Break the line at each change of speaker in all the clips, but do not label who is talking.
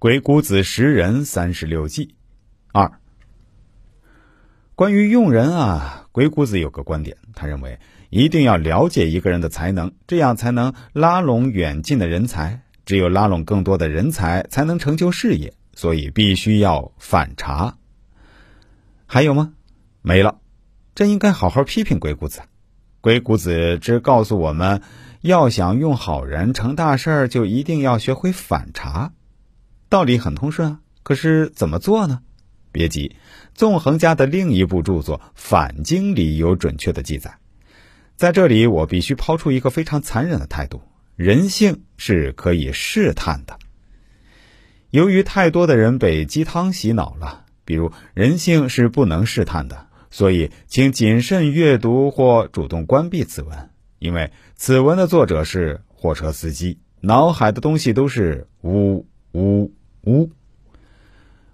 鬼谷子识人三十六计二。关于用人啊，鬼谷子有个观点，他认为一定要了解一个人的才能，这样才能拉拢远近的人才。只有拉拢更多的人才，才能成就事业。所以必须要反查。还有吗？没了。真应该好好批评鬼谷子。鬼谷子只告诉我们，要想用好人成大事，就一定要学会反查。道理很通顺啊，可是怎么做呢？别急，纵横家的另一部著作《反经》里有准确的记载。在这里，我必须抛出一个非常残忍的态度：人性是可以试探的。由于太多的人被鸡汤洗脑了，比如人性是不能试探的，所以请谨慎阅读或主动关闭此文，因为此文的作者是货车司机，脑海的东西都是呜呜。五，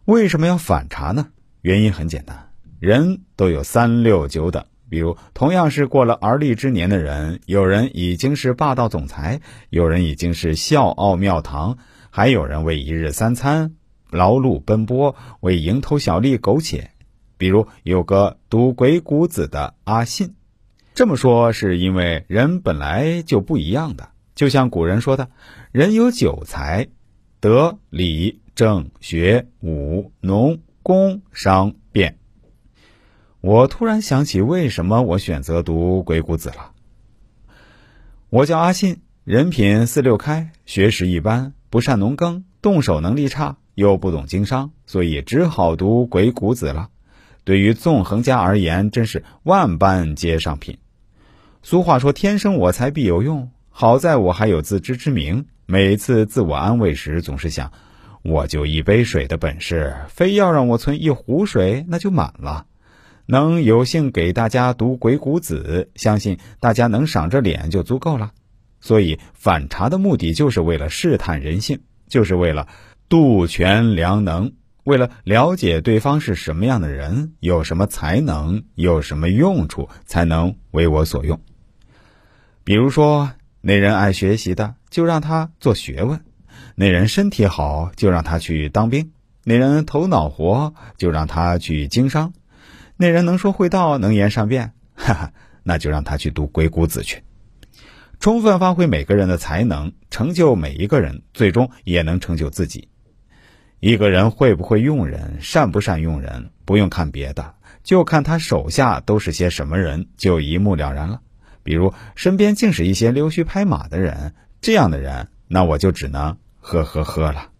为什么要反查呢？原因很简单，人都有三六九等。比如，同样是过了而立之年的人，有人已经是霸道总裁，有人已经是笑傲庙堂，还有人为一日三餐劳碌奔波，为蝇头小利苟且。比如，有个读鬼谷子的阿信，这么说是因为人本来就不一样的，就像古人说的：“人有九才。”德、礼、政、学、武、农、工、商、变。我突然想起，为什么我选择读鬼谷子了。我叫阿信，人品四六开，学识一般，不善农耕，动手能力差，又不懂经商，所以只好读鬼谷子了。对于纵横家而言，真是万般皆上品。俗话说：“天生我材必有用。”好在我还有自知之明。每次自我安慰时，总是想，我就一杯水的本事，非要让我存一壶水，那就满了。能有幸给大家读《鬼谷子》，相信大家能赏着脸就足够了。所以反查的目的，就是为了试探人性，就是为了度权量能，为了了解对方是什么样的人，有什么才能，有什么用处，才能为我所用。比如说。那人爱学习的，就让他做学问；那人身体好，就让他去当兵；那人头脑活，就让他去经商；那人能说会道，能言善辩，哈哈，那就让他去读《鬼谷子》去，充分发挥每个人的才能，成就每一个人，最终也能成就自己。一个人会不会用人，善不善用人，不用看别的，就看他手下都是些什么人，就一目了然了。比如身边竟是一些溜须拍马的人，这样的人，那我就只能呵呵呵了。